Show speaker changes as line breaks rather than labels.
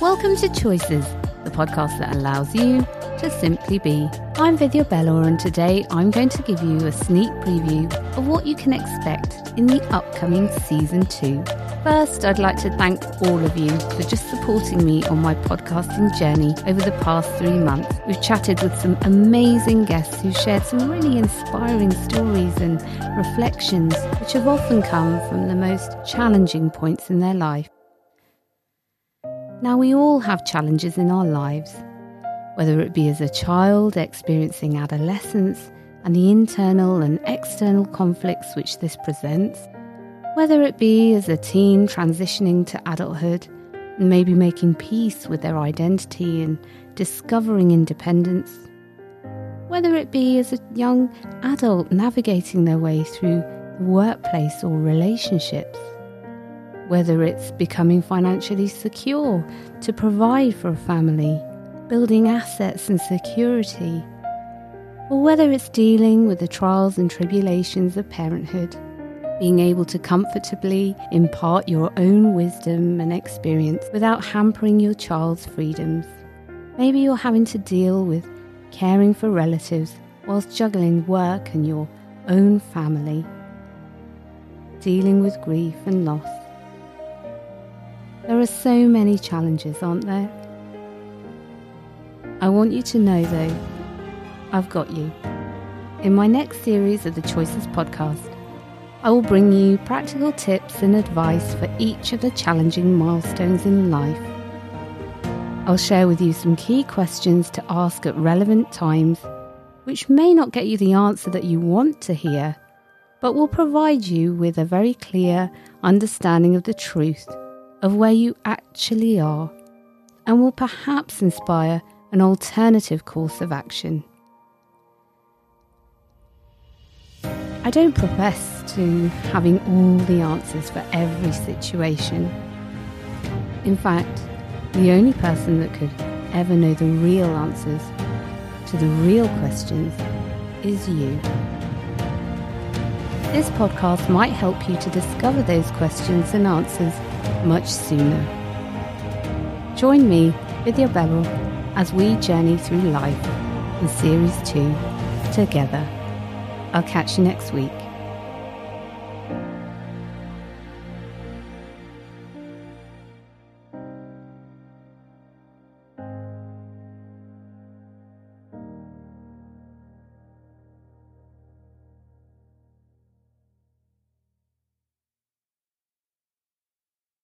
Welcome to Choices, the podcast that allows you to simply be. I'm Vidya Bella, and today I'm going to give you a sneak preview of what you can expect in the upcoming season two. First, I'd like to thank all of you for just supporting me on my podcasting journey over the past three months. We've chatted with some amazing guests who shared some really inspiring stories and reflections, which have often come from the most challenging points in their life. Now, we all have challenges in our lives, whether it be as a child experiencing adolescence and the internal and external conflicts which this presents, whether it be as a teen transitioning to adulthood and maybe making peace with their identity and discovering independence, whether it be as a young adult navigating their way through the workplace or relationships whether it's becoming financially secure to provide for a family, building assets and security, or whether it's dealing with the trials and tribulations of parenthood, being able to comfortably impart your own wisdom and experience without hampering your child's freedoms. Maybe you're having to deal with caring for relatives whilst juggling work and your own family, dealing with grief and loss there are so many challenges, aren't there? I want you to know, though, I've got you. In my next series of the Choices podcast, I will bring you practical tips and advice for each of the challenging milestones in life. I'll share with you some key questions to ask at relevant times, which may not get you the answer that you want to hear, but will provide you with a very clear understanding of the truth of where you actually are and will perhaps inspire an alternative course of action. I don't profess to having all the answers for every situation. In fact, the only person that could ever know the real answers to the real questions is you. This podcast might help you to discover those questions and answers much sooner. Join me, Vidya Beryl, as we journey through life in Series 2 together. I'll catch you next week.